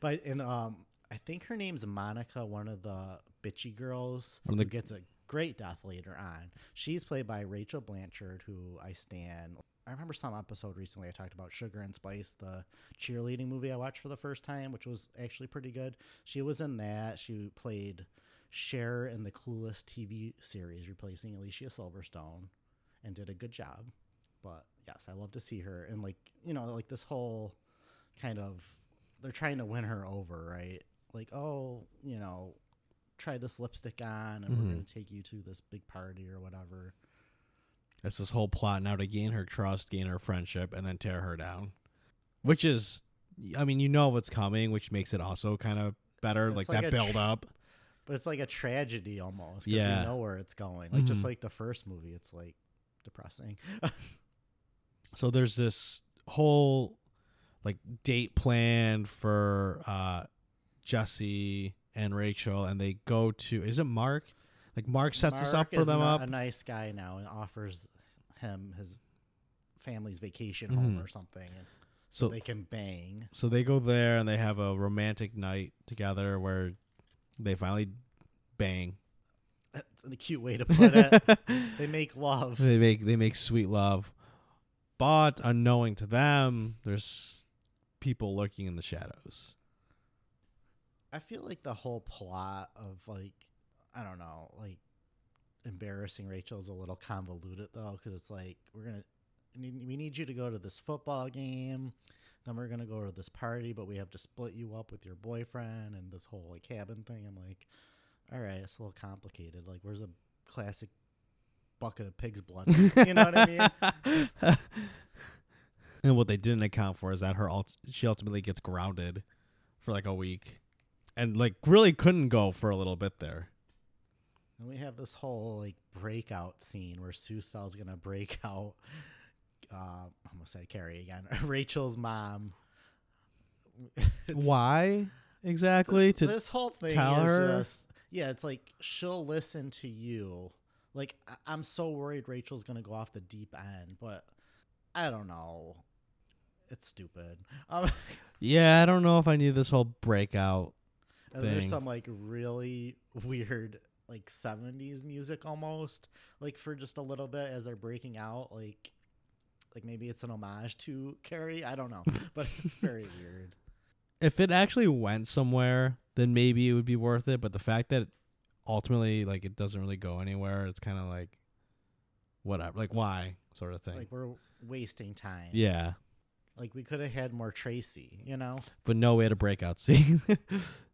but and um, I think her name's Monica, one of the bitchy girls One who the- gets a great death later on. She's played by Rachel Blanchard, who I stand. I remember some episode recently I talked about Sugar and Spice, the cheerleading movie I watched for the first time, which was actually pretty good. She was in that. She played Cher in the Clueless TV series, replacing Alicia Silverstone, and did a good job. But yes, I love to see her and like you know like this whole kind of they're trying to win her over, right? Like oh you know try this lipstick on and Mhm. we're gonna take you to this big party or whatever. That's this whole plot now to gain her trust, gain her friendship, and then tear her down. Which is I mean, you know what's coming, which makes it also kind of better, like, like that build tr- up. But it's like a tragedy almost. Yeah. we know where it's going. Like just Mhm. like the first movie, it's like depressing. So there's this whole like date planned for uh Jesse and Rachel and they go to is it Mark? Like Mark sets this Mark up for them up. A nice guy now and offers him his family's vacation home Mhm. or something, and so so they can bang. so they go there and they have a romantic night together where they finally bang. That's a cute way to put it. they make love. they make they make sweet love. But unknowing to them, there's people lurking in the shadows. I feel like the whole plot of like I don't know, like embarrassing Rachel is a little convoluted though, because it's like we're gonna we need you to go to this football game, then we're gonna go to this party, but we have to split you up with your boyfriend and this whole like cabin thing. I'm like, all right, it's a little complicated. Like, where's a classic bucket of pig's blood? you know what I mean? And what they didn't account for is that her ult- she ultimately gets grounded for like a week, and like really couldn't go for a little bit there. And we have this whole like breakout scene where Sue Snell's gonna break out. Uh, almost said Carrie again. Rachel's mom. Why exactly? This, to this whole thing tell is her? just yeah. It's like she'll listen to you. Like I- I'm so worried Rachel's gonna go off the deep end, but I don't know. It's stupid. Um, yeah, I don't know if I need this whole breakout. and there's some like really weird like 70s music almost like for just a little bit as they're breaking out like like maybe it's an homage to Carrie. I don't know, but it's very weird. If it actually went somewhere, then maybe it would be worth it. But the fact that ultimately, like, it doesn't really go anywhere, it's kind of like, whatever. Like, why? Sort of thing. Like we're wasting time. yeah. Like we could have had more Tracy, you know? but no way to breakout scene.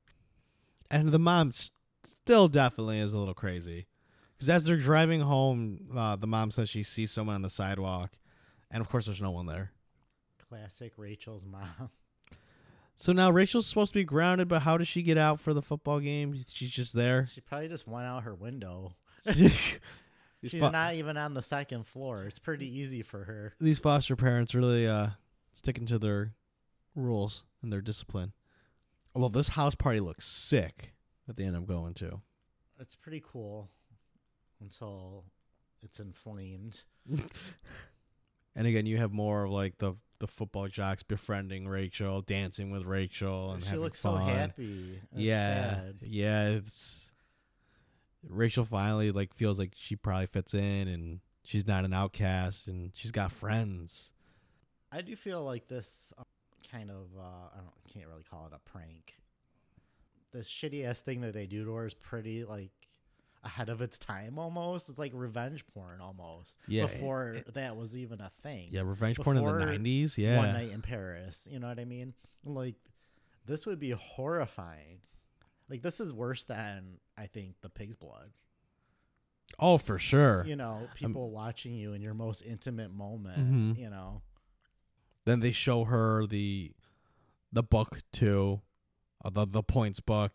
and the mom s- still definitely is a little crazy because as they're driving home, uh, the mom says she sees someone on the sidewalk, and of course, there's no one there. Classic Rachel's mom. So now Rachel's supposed to be grounded, but how does she get out for the football game? She's just there. She probably just went out her window. She's fo- not even on the second floor. It's pretty easy for her. these foster parents really uh, sticking to their rules and their discipline. Although this house party looks sick at the end I'm going to. It's pretty cool until it's inflamed. And again, you have more of like the the football jocks befriending Rachel, dancing with Rachel, and she looks fun. so happy. Yeah, sad. yeah. It's Rachel finally like feels like she probably fits in, and she's not an outcast, and she's got friends. I do feel like this uh, kind of uh, I don't can't really call it a prank. This shitty ass thing that they do to her is pretty like ahead of its time almost. It's like revenge porn almost. Yeah, Before eh, eh. that was even a thing. Yeah, revenge porn in the '90s. Yeah, One night in Paris. You know what I mean? Like this would be horrifying. Like this is worse than I think the pig's blood. oh for sure. You know, um, people watching you in your most intimate moment. Mhm. You know, Then they show her the the book too, the the points book,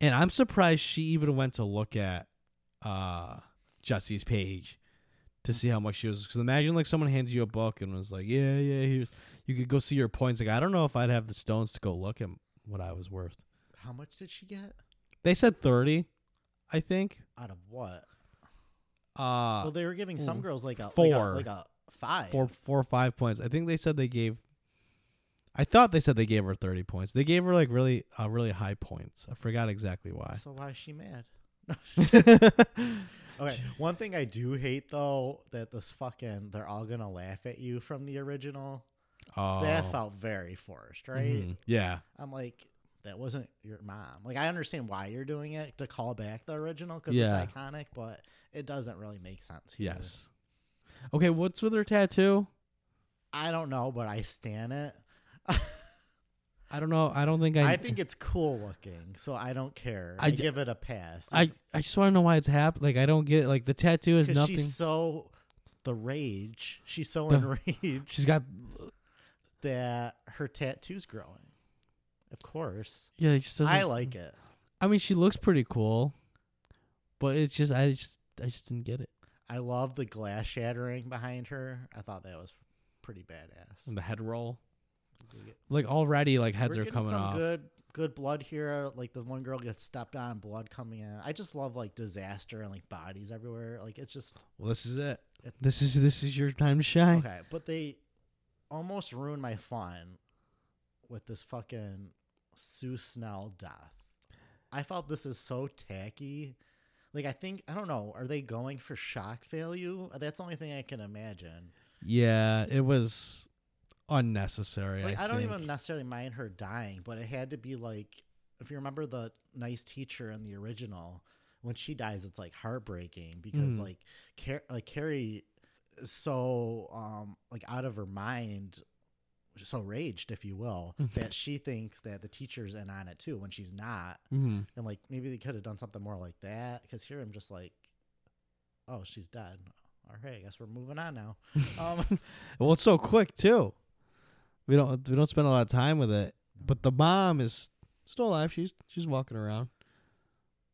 and I'm surprised she even went to look at uh Jesse's page to see how much she was. Because imagine like someone hands you a book and was like, yeah, yeah, here's you could go see your points. Like I don't know if I'd have the stones to go look at what I was worth. how much did she get They said thirty, I think. out of what? Uh, well, they were giving some girls like a like four. a, like a five. four four or five points. I think they said they gave. I thought they said they gave her thirty points. They gave her like really uh, really high points. I forgot exactly why. So why is she mad? No, okay, one thing I do hate though that this fucking they're all gonna laugh at you from the original. oh, That felt very forced, right? mhm. Yeah, I'm like, that wasn't your mom. Like, I understand why you're doing it to call back the original because Yeah. it's iconic, but it doesn't really make sense. Here. yes. Okay, what's with her tattoo? I don't know, but I stan it. I don't know. I don't think I. I think it's cool looking, so I don't care. I give it a pass. I I just want to know why it's happened. Like I don't get it. Like the tattoo is nothing. she's so the rage. She's so The- enraged. she's got that her tattoo's growing. Of course, yeah. It just doesn't. I like it. I mean, she looks pretty cool, but it's just I just I just didn't get it. I love the glass shattering behind her. I thought that was pretty badass. And the head roll, We get- like already, like heads are coming some off. good good blood here. Like the one girl gets stepped on, blood coming in. I just love like disaster and like bodies everywhere. Like it's just Well, this is it. It- This is this is your time to shine. okay. But they almost ruined my fun with this fucking Sue Snell death. I felt this is so tacky. Like I think I don't know. Are they going for shock value? That's the only thing I can imagine. Yeah, it was unnecessary. Like I, I, don't think. even necessarily mind her dying, but it had to be like if you remember the nice teacher in the original, when she dies, it's like heartbreaking because Mhm. like Car- like Carrie is so um like out of her mind, so raged, if you will, Mhm. that she thinks that the teacher's in on it too when she's not, Mhm. and like maybe they could have done something more like that because here I'm just like, oh, she's dead. All right, I guess we're moving on now. Um, Well, it's so quick too. We don't we don't spend a lot of time with it. But the mom is still alive. She's she's walking around.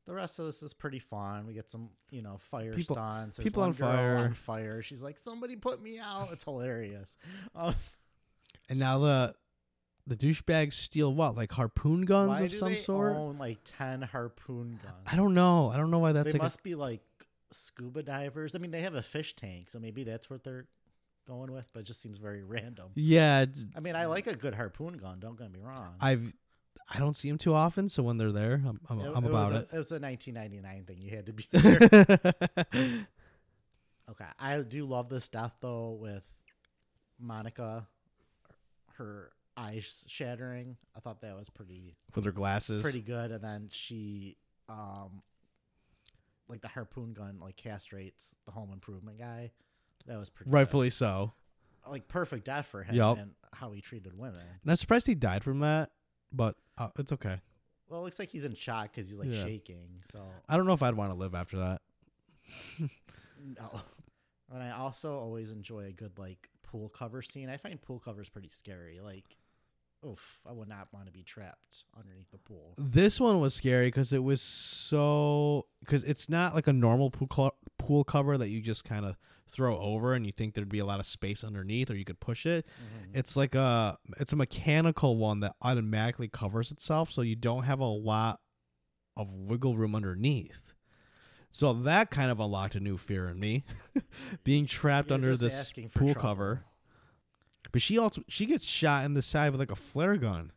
The rest of this is pretty fun. We get some, you know, fire People- stunts. There's people on fire. on fire. She's like, "Somebody put me out." It's hilarious. Um, And now the the douchebags steal what like harpoon guns of some they sort. own like ten harpoon guns? I don't know. I don't know why that's they like. a- must be like scuba divers. I mean, they have a fish tank, so maybe that's what they're going with. But it just seems very random. yeah, I mean, I like a good harpoon gun. Don't get me wrong. I've I don't see them too often, so when they're there, I'm I'm, I'm about was it. A, it was a 1999 thing. You had to be there. okay, I do love this death though with Monica, her eyes shattering. I thought that was pretty With her glasses. pretty good. And then she, um, like the harpoon gun, like castrates the home improvement guy. That was pretty. Rightfully so. like perfect death for him Yup. and how he treated women. And I'm surprised he died from that, but uh, it's okay. Well, it looks like he's in shock because he's like Yeah. shaking. So I don't know if I'd want to live after that. No. And I also always enjoy a good like pool cover scene. I find pool covers pretty scary. Like, oof, I would not want to be trapped underneath the pool. This one was scary because it was so because it's not like a normal pool clo- pool cover that you just kind of throw over and you think there'd be a lot of space underneath or you could push it. Mm-hmm. It's like a it's a mechanical one that automatically covers itself, so you don't have a lot of wiggle room underneath. So that kind of unlocked a new fear in me, being trapped You're under this pool trouble. cover. But she also she gets shot in the side with like a flare gun,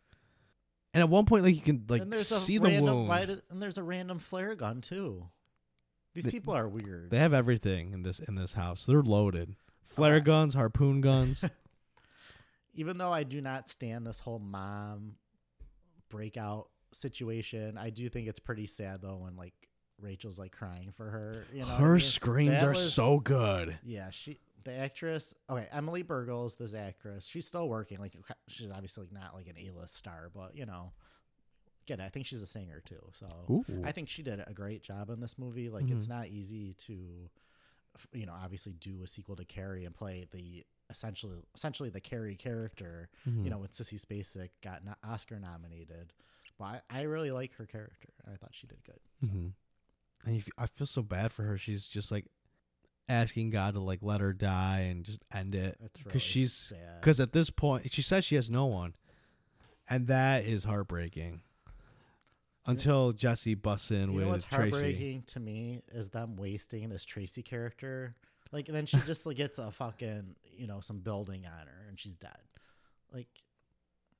and at one point like you can like and see the random, wound. and there's a random flare gun too. These They- people are weird. They have everything in this in this house. They're loaded. Flare Okay. guns, harpoon guns. Even though I do not stand this whole mom breakout situation, I do think it's pretty sad though when like Rachel's like crying for her. You know, what I Her mean? screams That are was- so good. Yeah, she the actress. Okay, Emily Bergl, this actress, she's still working. Like she's obviously not like an A list star, but you know, again, I think she's a singer too. So Ooh. I think she did a great job in this movie. Like it's not easy to, you know, obviously do a sequel to Carrie and play the essentially essentially the Carrie character. Mhm. You know, when Sissy Spacek got no- Oscar nominated. But I, I really like her character. and I thought she did good. So. Mhm. And you I feel so bad for her. She's just like asking God to like let her die and just end it. It's really Because she's because at this point she says she has no one, and that is heartbreaking. Until Jesse busts in You with know what's Tracy. heartbreaking to me is them wasting this Tracy character. Like then she just like gets a fucking you know some building on her and she's dead. Like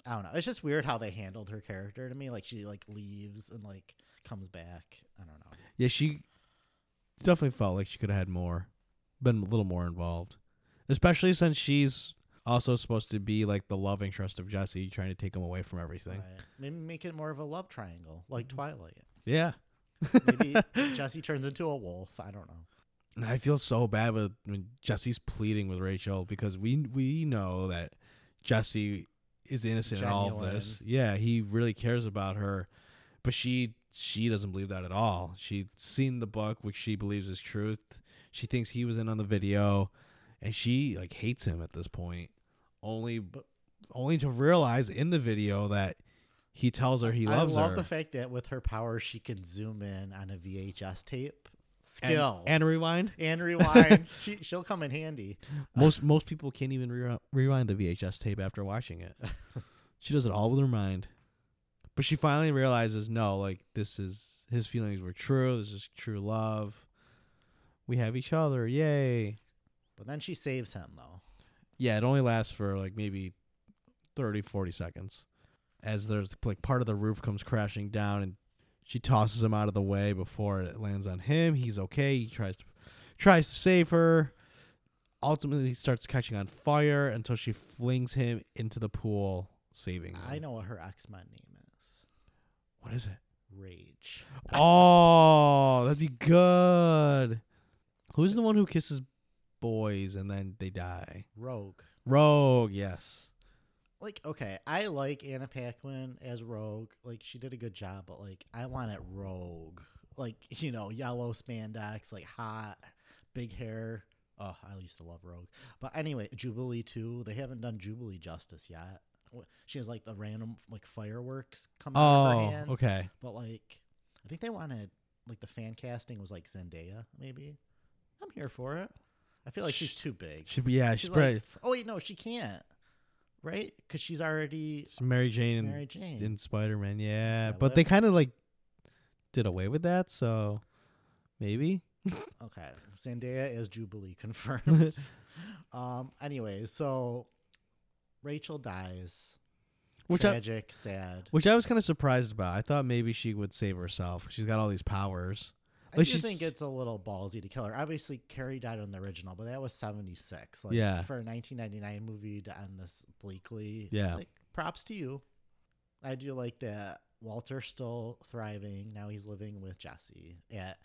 I don't know. It's just weird how they handled her character to me. Like she like leaves and like comes back. I don't know. Yeah, she definitely felt like she could have had more, been a little more involved, especially since she's also supposed to be like the love interest of Jesse, trying to take him away from everything. Right. Maybe make it more of a love triangle like Mm-hmm. Twilight. Yeah. Maybe Jesse turns into a wolf. I don't know. And I feel so bad with when Jesse's pleading with Rachel because we we know that Jesse is innocent in all of this. Yeah, he really cares about her, but she she doesn't believe that at all. She's seen the book, which she believes is truth. She thinks he was in on the video, and she like hates him at this point. Only But- only to realize in the video that he tells her he loves her. I love her. the fact that with her power she can zoom in on a VHS tape. and, Skills and rewind. and rewind. she she'll come in handy. Most most people can't even re- rewind the VHS tape after watching it. she does it all with her mind. But she finally realizes, no, like this is his feelings were true. This is true love. We have each other. Yay. But then she saves him though. Yeah, it only lasts for like maybe 30, 40 seconds. As there's like part of the roof comes crashing down and she tosses him out of the way before it lands on him. He's okay. He tries to tries to save her. Ultimately he starts catching on fire until she flings him into the pool, saving him. I know what her X Men name is. What is it? Rage. Oh, that'd be good. Who's the one who kisses boys and then they die? Rogue. Rogue, yes. Like, okay, I like Anna Paquin as Rogue. Like, she did a good job, but like, I want it Rogue. Like, you know, yellow spandex, like hot, big hair. Oh, I used to love Rogue. But anyway, Jubilee too. They haven't done Jubilee justice yet. she has like the random like fireworks come out of her Oh, hands. okay. But like, I think they wanted like the fan casting was like Zendaya. Maybe I'm here for it. I feel like she's too big. Should be yeah. She's, She's probably like, oh wait, no, she can't. Right? Because she's already. it's Mary Jane in, Mary Jane. in Spider Man. Yeah, Yeah, but they kind of like did away with that. So maybe. Okay, Zendaya is Jubilee confirmed. um. Anyway, so Rachel dies. Which I, Tragic, sad. which I was kind of surprised about. I thought maybe she would save herself. She's got all these powers. I do she's- think it's a little ballsy to kill her. Obviously, Carrie died in the original, but that was seventy six. Like, Yeah. For a nineteen ninety nine movie to end this bleakly. Yeah. Like, props to you. I do like that Walter's still thriving. Now he's living with Jesse at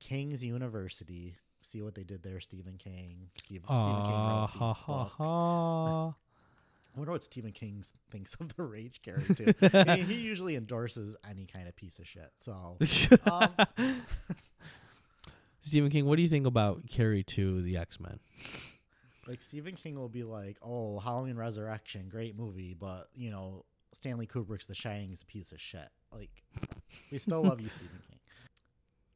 King's University. See what they did there, Stephen King. Steve, Stephen King Ah, wrote the ha ha book. ha. I wonder what Stephen King thinks of the Rage character. I mean, he usually endorses any kind of piece of shit. So Um, Stephen King, what do you think about Carrie 2, the X Men? Like Stephen King will be like, "Oh, Halloween Resurrection, great movie, but you know Stanley Kubrick's The Shining is a piece of shit." Like, we still love you, Stephen King.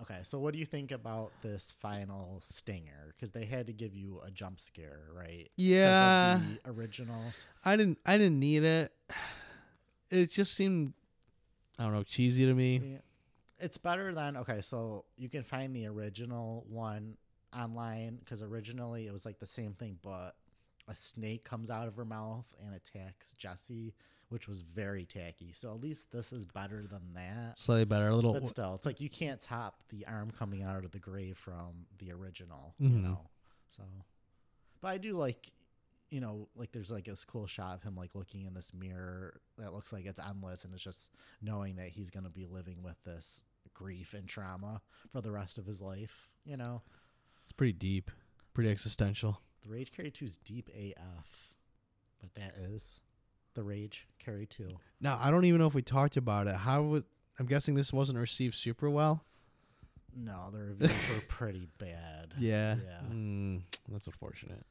Okay, so what do you think about this final stinger? Because they had to give you a jump scare, right? 'Cause of Yeah, the original. I didn't. I didn't need it. It just seemed, I don't know, cheesy to me. Yeah. It's better than okay. So you can find the original one online because originally it was like the same thing, but a snake comes out of her mouth and attacks Jesse, which was very tacky. So at least this is better than that. Slightly better, a little. But still, it's like you can't top the arm coming out of the grave from the original, you Mhm. know. So, but I do like, you know, like there's like this cool shot of him like looking in this mirror that looks like it's endless, and it's just knowing that he's gonna be living with this grief and trauma for the rest of his life. You know, It's pretty deep, pretty existential. the Rage Carrie Two is deep AF, but that is the Rage Carrie Two. Now I don't even know if we talked about it. How was? I'm guessing this wasn't received super well. No, the reviews were pretty bad. Yeah. Yeah. Mm, that's unfortunate.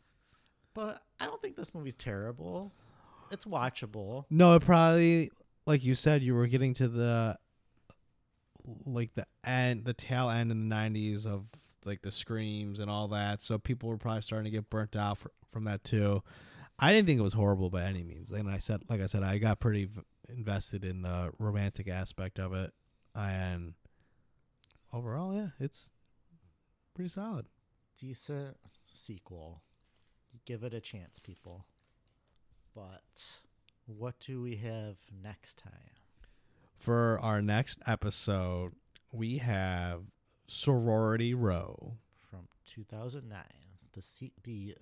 But I don't think this movie's terrible. It's watchable. No, it probably, like you said, you were getting to the, like the end, the tail end in the '90s of like the screams and all that. So people were probably starting to get burnt out fr- from that too. I didn't think it was horrible by any means. And I said, like I said, I got pretty v- invested in the romantic aspect of it, and overall, yeah, it's pretty solid. Decent sequel. Give it a chance, people. But what do we have next time? For our next episode, we have Sorority Row. From 2009, the se- the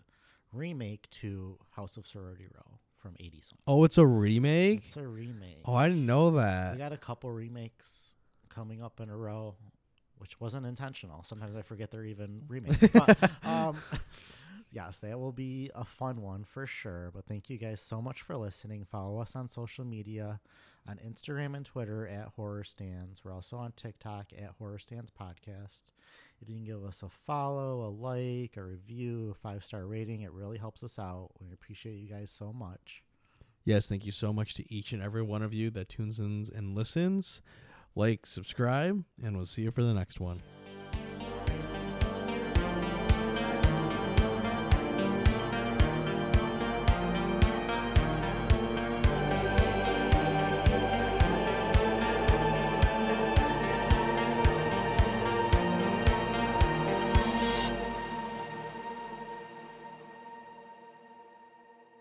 remake to House of Sorority Row from 80 something. Oh, it's a remake. It's a remake. Oh, I didn't know that. we got a couple remakes coming up in a row, which wasn't intentional. Sometimes I forget they're even remakes. but, um, yes, that will be a fun one for sure. But thank you guys so much for listening. Follow us on social media on Instagram and Twitter at Horror Stans. We're also on TikTok at Horror Stans Podcast. If you can give us a follow, a like, a review, a five star rating, it really helps us out. We appreciate you guys so much. Yes, thank you so much to each and every one of you that tunes in and listens. Like, subscribe, and we'll see you for the next one.